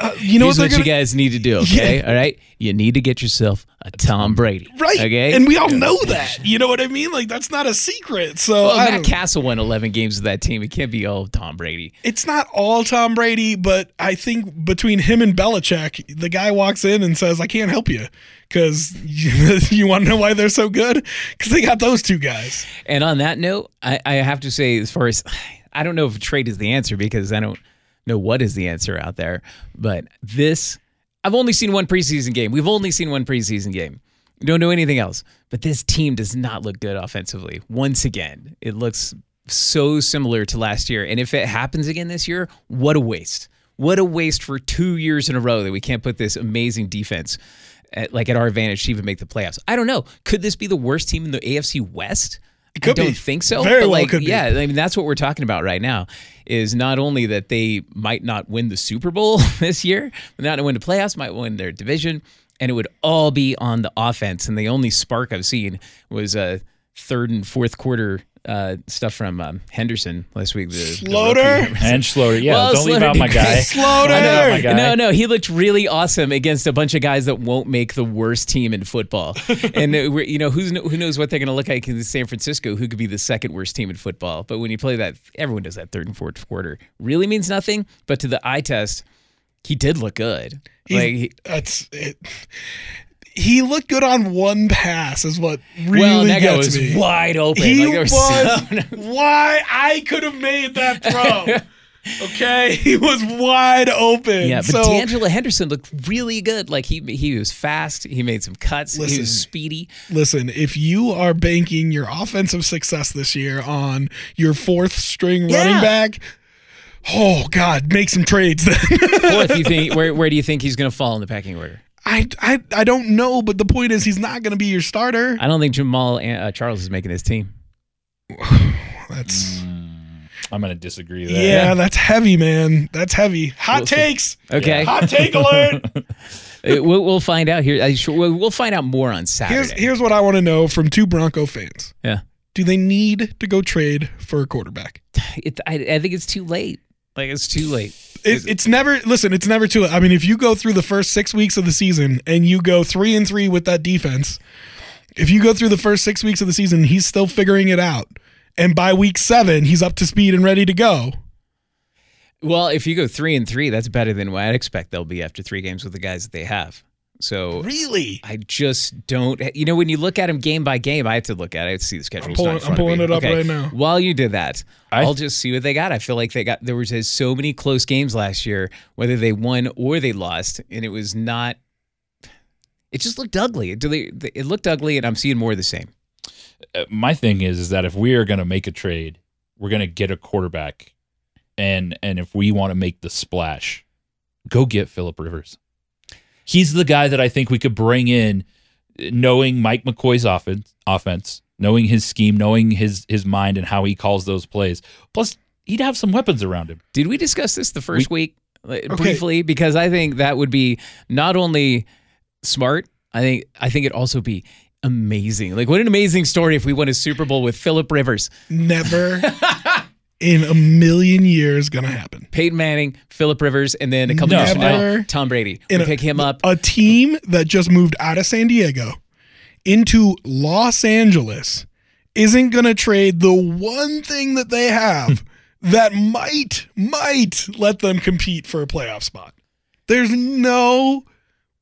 [SPEAKER 3] uh, you know
[SPEAKER 4] Here's
[SPEAKER 3] what
[SPEAKER 4] what you
[SPEAKER 3] gonna,
[SPEAKER 4] guys need to do, okay? All right, you need to get yourself a Tom Brady,
[SPEAKER 3] right?
[SPEAKER 4] Okay,
[SPEAKER 3] and we all know that. You know what I mean? Like, that's not a secret. So
[SPEAKER 4] Well, Matt Cassel won 11 games with that team. It can't be all Tom Brady.
[SPEAKER 3] it's not all Tom Brady, but I think between him and Belichick, the guy walks in and says, "I can't help you." Because *laughs* you, you want to know why they're so good? Because they got those two guys.
[SPEAKER 4] And on that note, I, I have to say, as far as *sighs* I don't know if trade is the answer because I don't know what is the answer out there. But this, I've only seen one preseason game. We've only seen one preseason game. Don't know anything else. But this team does not look good offensively. Once again, it looks so similar to last year. And if it happens again this year, what a waste. What a waste for two years in a row that we can't put this amazing defense at, like at our advantage to even make the playoffs. I don't know. Could this be the worst team in the AFC West?
[SPEAKER 3] Could
[SPEAKER 4] I don't
[SPEAKER 3] be.
[SPEAKER 4] think so.
[SPEAKER 3] Very
[SPEAKER 4] but
[SPEAKER 3] well
[SPEAKER 4] like,
[SPEAKER 3] could be.
[SPEAKER 4] yeah, I mean that's what we're talking about right now. Is not only that they might not win the Super Bowl *laughs* this year, but not win the playoffs, might win their division, and it would all be on the offense. And the only spark I've seen was a third and fourth quarter uh, stuff from um, Henderson last week. The, the
[SPEAKER 3] Slaughter?
[SPEAKER 7] And Sloter. Yeah.
[SPEAKER 4] Well,
[SPEAKER 7] don't leave out my
[SPEAKER 4] did
[SPEAKER 7] guy.
[SPEAKER 4] great.
[SPEAKER 3] Slaughter!
[SPEAKER 7] Don't leave out my guy.
[SPEAKER 4] No, no, he looked really awesome against a bunch of guys that won't make the worst team in football. *laughs* and uh, you know, who's who knows what they're going to look like in San Francisco, who could be the second worst team in football. But when you play that, everyone does that third and fourth quarter. Really means nothing. But to the eye test, he did look good.
[SPEAKER 3] He's-
[SPEAKER 4] Like, he-
[SPEAKER 3] that's it. He looked good on one pass, is what really
[SPEAKER 4] well, that guy
[SPEAKER 3] gets
[SPEAKER 4] was
[SPEAKER 3] me.
[SPEAKER 4] wide open.
[SPEAKER 3] He
[SPEAKER 4] Like,
[SPEAKER 3] was,
[SPEAKER 4] so-
[SPEAKER 3] why I could have made that throw. *laughs* okay, he was wide open.
[SPEAKER 4] Yeah, but
[SPEAKER 3] so,
[SPEAKER 4] De'Angelo Henderson looked really good. Like he he was fast. He made some cuts. he was speedy.
[SPEAKER 3] listen, if you are banking your offensive success this year on your fourth string running back, oh God, make some trades then.
[SPEAKER 4] Fourth, you *laughs* think where where do you think he's going to fall in the pecking order?
[SPEAKER 3] I, I I don't know, but the point is he's not going to be your starter.
[SPEAKER 4] I don't think Jamaal uh, Charles is making his team. *sighs*
[SPEAKER 3] That's
[SPEAKER 7] I'm going to disagree there.
[SPEAKER 3] Yeah, that's heavy, man. That's heavy. Hot takes.
[SPEAKER 4] Okay.
[SPEAKER 3] Hot take alert. *laughs*
[SPEAKER 4] Uh, we'll, we'll find out here. I sure, we'll, we'll find out more on Saturday.
[SPEAKER 3] Here's here's what I want to know from two Bronco fans.
[SPEAKER 4] yeah.
[SPEAKER 3] Do they need to go trade for a quarterback?
[SPEAKER 4] It, I, I think it's too late. Like it's too late.
[SPEAKER 3] It, it's never listen. It's never too. late. I mean, if you go through the first six weeks of the season and you go three and three with that defense, if you go through the first six weeks of the season, he's still figuring it out, and by week seven, he's up to speed and ready to go.
[SPEAKER 4] Well, if you go three and three, that's better than what I'd expect they'll be after three games with the guys that they have. So
[SPEAKER 3] Really?
[SPEAKER 4] I just don't. You know, when you look at them game by game, I have to look at it. I have to see the schedule.
[SPEAKER 3] I'm pulling- I'm pulling it up right now.
[SPEAKER 4] While you did that,
[SPEAKER 7] I-
[SPEAKER 4] I'll just see what they got. I feel like they got there was so many close games last year, whether they won or they lost, and it was not. It just looked ugly. It, it looked ugly, and I'm seeing more of the same.
[SPEAKER 7] Uh, my thing is, is that if we are going to make a trade, we're going to get a quarterback, and and if we want to make the splash, go get Philip Rivers. He's the guy that I think we could bring in, knowing Mike McCoy's offense, offense, knowing his scheme, knowing his his mind and how he calls those plays. Plus, he'd have some weapons around him.
[SPEAKER 4] Did we discuss this the first week uh, like, briefly? Because I think that would be not only smart. I think I think it'd also be amazing. Like what an amazing story if we won a Super Bowl with Philip Rivers,
[SPEAKER 3] Never *laughs* in a million years gonna happen.
[SPEAKER 4] Peyton Manning, Philip Rivers, and then a couple years from now, Tom Brady. We
[SPEAKER 3] a-
[SPEAKER 4] pick him up.
[SPEAKER 3] A team that just moved out of San Diego into Los Angeles isn't to trade the one thing that they have *laughs* that might might let them compete for a playoff spot. There's no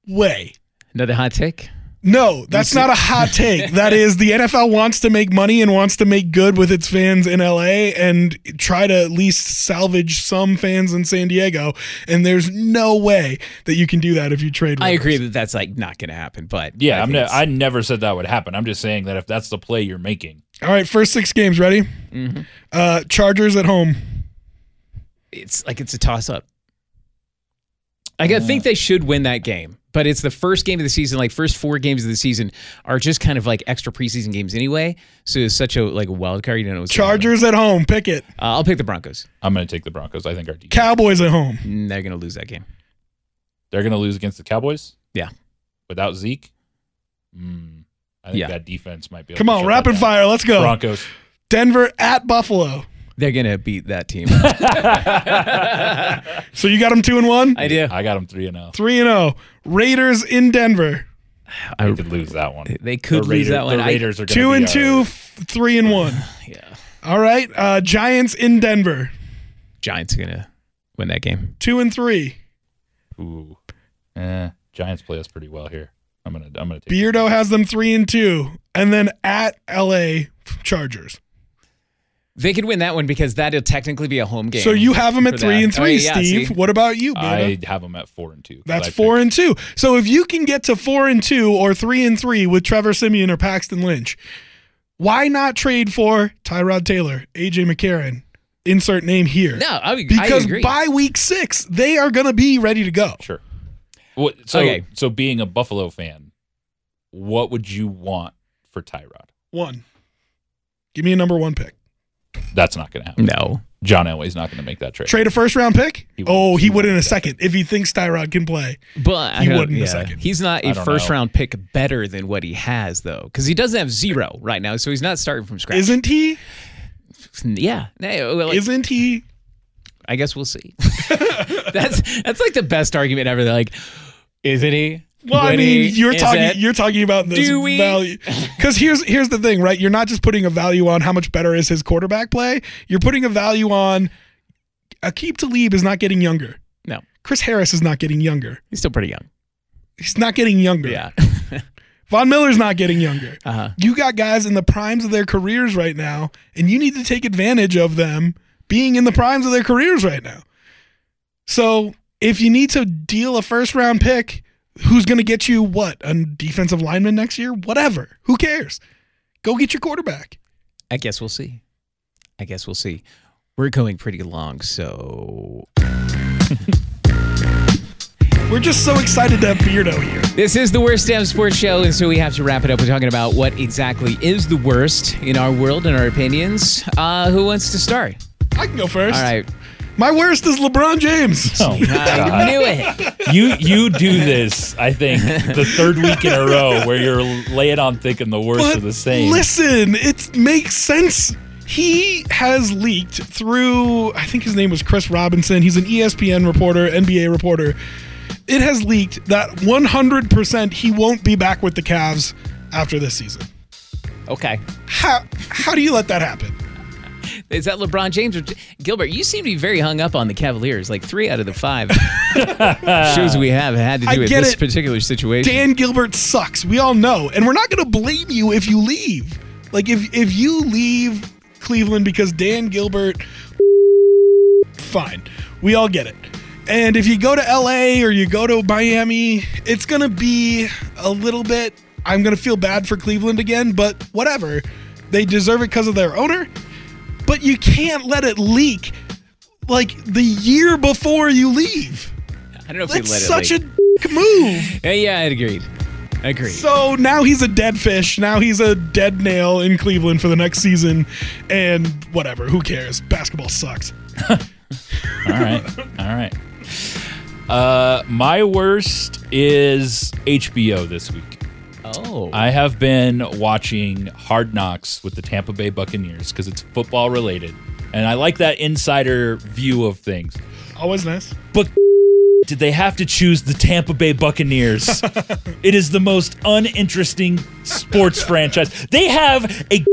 [SPEAKER 3] way.
[SPEAKER 4] Another hot take.
[SPEAKER 3] No, that's not a hot take. That is the NFL wants to make money and wants to make good with its fans in LA and try to at least salvage some fans in San Diego. And there's no way that you can do that if you trade.
[SPEAKER 4] I agree that that's like not going to happen. But
[SPEAKER 7] Yeah,
[SPEAKER 4] I
[SPEAKER 7] I'm ne- I never said that would happen. I'm just saying that if that's the play you're making,
[SPEAKER 3] All right, first six games ready.
[SPEAKER 4] Mm-hmm.
[SPEAKER 3] Uh, Chargers at home.
[SPEAKER 4] it's like it's a toss up. I gotta think they should win that game, but it's the first game of the season. Like first four games of the season are just kind of like extra preseason games anyway. So it's such a like a wild card. You don't know. What's gonna.
[SPEAKER 3] Chargers at home. Pick it.
[SPEAKER 4] Uh, I'll pick the Broncos.
[SPEAKER 7] I'm going to take the Broncos. I think our defense,
[SPEAKER 3] Cowboys at home.
[SPEAKER 4] Mm, They're gonna lose that game.
[SPEAKER 7] they're going to lose against the Cowboys.
[SPEAKER 4] Yeah.
[SPEAKER 7] without Zeke. Mm, I think
[SPEAKER 4] Yeah.
[SPEAKER 7] that defense might be. able
[SPEAKER 3] Come
[SPEAKER 7] to
[SPEAKER 3] on,
[SPEAKER 7] shut
[SPEAKER 3] rapid
[SPEAKER 7] down.
[SPEAKER 3] fire. Let's go.
[SPEAKER 7] Broncos.
[SPEAKER 3] Denver at Buffalo.
[SPEAKER 4] They're gonna beat that team. *laughs*
[SPEAKER 3] So you got them two and one,
[SPEAKER 4] I do.
[SPEAKER 7] I got them three and zero.
[SPEAKER 3] three and zero. Raiders in Denver.
[SPEAKER 7] I could lose that one.
[SPEAKER 4] They could
[SPEAKER 7] The
[SPEAKER 4] lose
[SPEAKER 7] Raiders-
[SPEAKER 4] that one.
[SPEAKER 7] The
[SPEAKER 4] I-
[SPEAKER 7] Raiders are gonna
[SPEAKER 3] Two
[SPEAKER 7] be
[SPEAKER 3] and
[SPEAKER 7] our-
[SPEAKER 3] two, f- three and one. *sighs*
[SPEAKER 4] Yeah.
[SPEAKER 3] All right. Uh, Giants in Denver.
[SPEAKER 4] Giants are gonna win that game.
[SPEAKER 3] Two and three.
[SPEAKER 7] Ooh, eh, Giants play us pretty well here. I'm gonna. I'm gonna take.
[SPEAKER 3] Beardo has them three and two, and then at LA Chargers.
[SPEAKER 4] They could win that one because that'll technically be a home game.
[SPEAKER 3] So you have them at three
[SPEAKER 4] that.
[SPEAKER 3] and
[SPEAKER 4] Oh,
[SPEAKER 3] three,
[SPEAKER 4] yeah,
[SPEAKER 3] Steve.
[SPEAKER 4] see?
[SPEAKER 3] What about you, Beardo?
[SPEAKER 7] I have them at four and two.
[SPEAKER 3] That's
[SPEAKER 7] I
[SPEAKER 3] four
[SPEAKER 7] picked-
[SPEAKER 3] and two. So if you can get to four and two or three and three with Trevor Siemian or Paxton Lynch, why not trade for Tyrod Taylor, AJ McCarron? Insert name here.
[SPEAKER 4] No, I, would- I
[SPEAKER 3] because
[SPEAKER 4] agree.
[SPEAKER 3] by week six, they are going to be ready to go.
[SPEAKER 7] Sure. What? So,
[SPEAKER 4] Okay.
[SPEAKER 7] so being a Buffalo fan, what would you want for Tyrod?
[SPEAKER 3] One. Give me a number one pick.
[SPEAKER 7] That's not going to happen.
[SPEAKER 4] no.
[SPEAKER 7] John Elway's not going to make that trade.
[SPEAKER 3] Trade a first round pick?
[SPEAKER 7] He
[SPEAKER 3] oh, he,
[SPEAKER 7] he
[SPEAKER 3] would
[SPEAKER 7] would
[SPEAKER 3] in a second if he thinks Tyrod can play.
[SPEAKER 4] But
[SPEAKER 3] He uh,
[SPEAKER 4] I don't-
[SPEAKER 3] would in a second.
[SPEAKER 4] He's not a first
[SPEAKER 7] know.
[SPEAKER 4] round pick better than what he has though, because he doesn't have zero right now, so he's not starting from scratch.
[SPEAKER 3] Isn't he?
[SPEAKER 4] yeah. No, oh, well, like,
[SPEAKER 3] Isn't he?
[SPEAKER 4] I guess we'll see. *laughs* that's that's like the best argument ever. They're like, isn't he?
[SPEAKER 3] Well, I mean, you're
[SPEAKER 4] Is
[SPEAKER 3] talking
[SPEAKER 4] it?
[SPEAKER 3] you're talking about this
[SPEAKER 4] Do we?
[SPEAKER 3] value because here's here's the thing, right? You're not just putting a value on how much better is his quarterback play. You're putting a value on Aqib Talib is not getting younger.
[SPEAKER 4] No,
[SPEAKER 3] Chris Harris is not getting younger.
[SPEAKER 4] he's still pretty young.
[SPEAKER 3] He's not getting younger.
[SPEAKER 4] Yeah. *laughs*
[SPEAKER 3] Von Miller's not getting younger.
[SPEAKER 4] Uh-huh.
[SPEAKER 3] You got guys in the primes of their careers right now, and you need to take advantage of them being in the primes of their careers right now. So if you need to deal a first round pick, who's going to get you what? A defensive lineman next year? Whatever. Who cares? Go get your quarterback.
[SPEAKER 4] I guess we'll see. I guess we'll see. We're going pretty long, so *laughs*
[SPEAKER 3] We're just so excited to have Beardo here.
[SPEAKER 4] This is the worst damn sports show, and so we have to wrap it up. We're talking about what exactly is the worst in our world and our opinions. Uh, who wants to start?
[SPEAKER 3] I can go first.
[SPEAKER 4] All right.
[SPEAKER 3] My worst is LeBron James. *laughs*
[SPEAKER 7] Oh,
[SPEAKER 4] I
[SPEAKER 7] God.
[SPEAKER 4] knew it.
[SPEAKER 7] you you do this. I think the third week in a row where you're laying on thinking the worst
[SPEAKER 3] But
[SPEAKER 7] of the same.
[SPEAKER 3] listen, it makes sense. He has leaked through, I think his name was Chris Robinson. He's an ESPN reporter, NBA reporter. It has leaked that 100% he won't be back with the Cavs after this season.
[SPEAKER 4] Okay.
[SPEAKER 3] How how do you let that happen?
[SPEAKER 4] Is that LeBron James or Gilbert? You seem to be very hung up on the Cavaliers. Like three out of the five *laughs* shows we have had to
[SPEAKER 3] I
[SPEAKER 4] do with this
[SPEAKER 3] it.
[SPEAKER 4] particular situation.
[SPEAKER 3] Dan Gilbert sucks. We all know. And we're not going to blame you if you leave. Like if if you leave Cleveland because Dan Gilbert fine. We all get it. And if you go to LA or you go to Miami, it's going to be a little bit I'm going to feel bad for Cleveland again, but whatever. They deserve it because of their owner. But you can't let it leak like the year before you leave.
[SPEAKER 4] I don't know if
[SPEAKER 3] That's
[SPEAKER 4] let
[SPEAKER 3] such
[SPEAKER 4] it.
[SPEAKER 3] a move.
[SPEAKER 4] a. *laughs* Yeah, I agreed. Agreed.
[SPEAKER 3] So now he's a dead fish. Now he's a dead nail in Cleveland for the next season. And whatever, who cares? Basketball sucks. *laughs*
[SPEAKER 7] All right. All right. Uh, my worst is HBO this week.
[SPEAKER 4] Oh.
[SPEAKER 7] I have been watching Hard Knocks with the Tampa Bay Buccaneers because it's football related, and I like that insider view of things.
[SPEAKER 3] Always nice.
[SPEAKER 7] But *laughs* did they have to choose the Tampa Bay Buccaneers? *laughs* it is the most uninteresting sports *laughs* franchise. They have a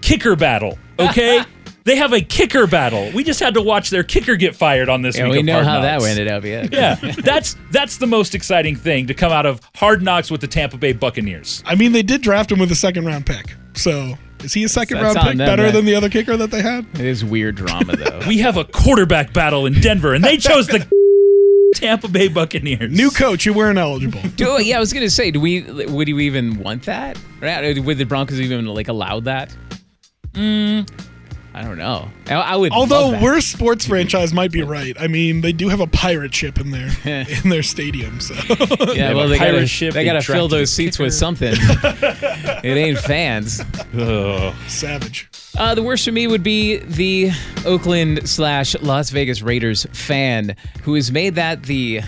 [SPEAKER 7] kicker battle, okay? They have a kicker battle. We just had to watch their kicker get fired on this
[SPEAKER 4] yeah,
[SPEAKER 7] week.
[SPEAKER 4] we
[SPEAKER 7] of
[SPEAKER 4] know
[SPEAKER 7] Hard
[SPEAKER 4] how that ended up. Yeah.
[SPEAKER 7] Yeah, that's that's the most exciting thing to come out of Hard Knocks with the Tampa Bay Buccaneers.
[SPEAKER 3] I mean, they did draft him with a second round pick. So is he a second
[SPEAKER 4] That's
[SPEAKER 3] round
[SPEAKER 4] on
[SPEAKER 3] pick
[SPEAKER 4] them,
[SPEAKER 3] better
[SPEAKER 4] man.
[SPEAKER 3] than the other kicker that they had?
[SPEAKER 4] It is weird drama though. *laughs*
[SPEAKER 7] We have a quarterback battle in Denver, and they chose the *laughs* Tampa Bay Buccaneers.
[SPEAKER 3] New coach, you weren't eligible. *laughs*
[SPEAKER 4] do, yeah, I was gonna say, do we? Would you even want that? Right? Would the Broncos even like allow that? Mm, I don't know. I, I would.
[SPEAKER 3] Although
[SPEAKER 4] love that.
[SPEAKER 3] worst sports franchise might be right. I mean, they do have a pirate ship in their *laughs* in their stadium. So *laughs*
[SPEAKER 4] yeah, well, they
[SPEAKER 7] pirate
[SPEAKER 4] gotta,
[SPEAKER 7] ship,
[SPEAKER 4] they
[SPEAKER 7] they
[SPEAKER 4] gotta fill those seats with something. *laughs* it ain't fans.
[SPEAKER 7] Ugh.
[SPEAKER 3] savage.
[SPEAKER 4] Uh, the worst for me would be the Oakland slash Las Vegas Raiders fan who has made that the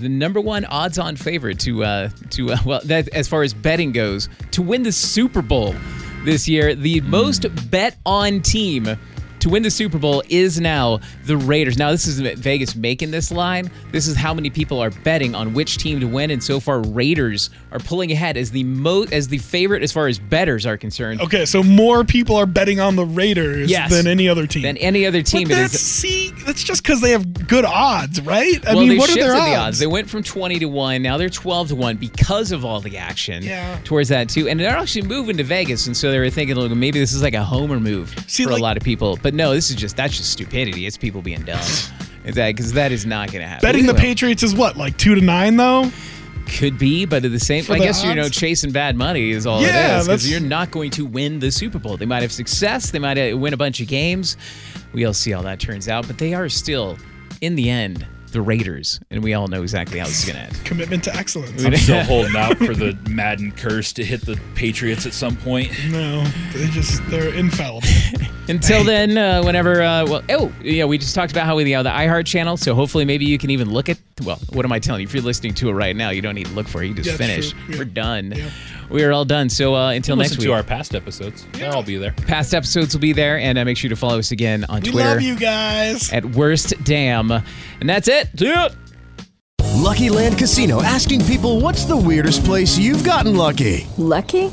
[SPEAKER 4] the number one odds-on favorite to uh, to uh, well that as far as betting goes to win the Super Bowl this year. The most bet on team to win the Super Bowl is now the Raiders. Now this is Vegas making this line. This is how many people are betting on which team to win, and so far Raiders are pulling ahead as the mo as the favorite as far as betters are concerned.
[SPEAKER 3] Okay, so more people are betting on the Raiders
[SPEAKER 4] Yes.
[SPEAKER 3] than any other team.
[SPEAKER 4] Than any other team,
[SPEAKER 3] But that's
[SPEAKER 4] is.
[SPEAKER 3] see, that's just because they have good odds, right? I
[SPEAKER 4] well,
[SPEAKER 3] mean, what are their
[SPEAKER 4] the
[SPEAKER 3] odds?
[SPEAKER 4] odds. They went from 20 to 1. Now they're 12 to 1 because of all the action
[SPEAKER 3] Yeah.
[SPEAKER 4] towards that, too. And they're actually moving to Vegas. And so they were thinking, look, maybe this is like a homer move
[SPEAKER 3] See,
[SPEAKER 4] for
[SPEAKER 3] like-
[SPEAKER 4] a lot of people. But no, this is just, that's just stupidity. It's people being dumb. *sighs* Is that Because that is not going to happen.
[SPEAKER 3] Betting the Patriots is what, like two to nine though?
[SPEAKER 4] Could be, but at the same
[SPEAKER 3] For
[SPEAKER 4] I
[SPEAKER 3] the
[SPEAKER 4] guess, you know,
[SPEAKER 3] odds?
[SPEAKER 4] chasing bad money is all
[SPEAKER 3] Yeah,
[SPEAKER 4] it is.
[SPEAKER 3] that's-
[SPEAKER 4] Because you're not going to win the Super Bowl. They might have success. They might uh, win a bunch of games. We'll see how that turns out. But they are still, in the end, the Raiders. And we all know exactly how this is going to end.
[SPEAKER 3] Commitment to excellence.
[SPEAKER 7] I'm still *laughs* holding out for the Madden curse to hit the Patriots at some point.
[SPEAKER 3] No, they just they're infallible. *laughs*
[SPEAKER 4] Until then, uh, whenever, uh, well, oh, yeah, we just talked about how we have the iHeart channel. So hopefully, maybe you can even look at. Well, what am I telling you? If you're listening to it right now, you don't need to look for it. You just
[SPEAKER 3] Yeah, that's
[SPEAKER 4] finish.
[SPEAKER 3] true. Yeah.
[SPEAKER 4] We're done.
[SPEAKER 3] Yeah.
[SPEAKER 4] We are all done. So uh, until next
[SPEAKER 7] Listen
[SPEAKER 4] week,
[SPEAKER 7] to our past episodes. They'll all be there.
[SPEAKER 4] past episodes will be there, and uh, make sure to follow us again on Twitter.
[SPEAKER 3] We
[SPEAKER 4] Twitter
[SPEAKER 3] love you guys.
[SPEAKER 4] at Worst Damn. And that's it. See ya.
[SPEAKER 9] Lucky Land Casino asking people what's the weirdest place you've gotten lucky?
[SPEAKER 10] Lucky?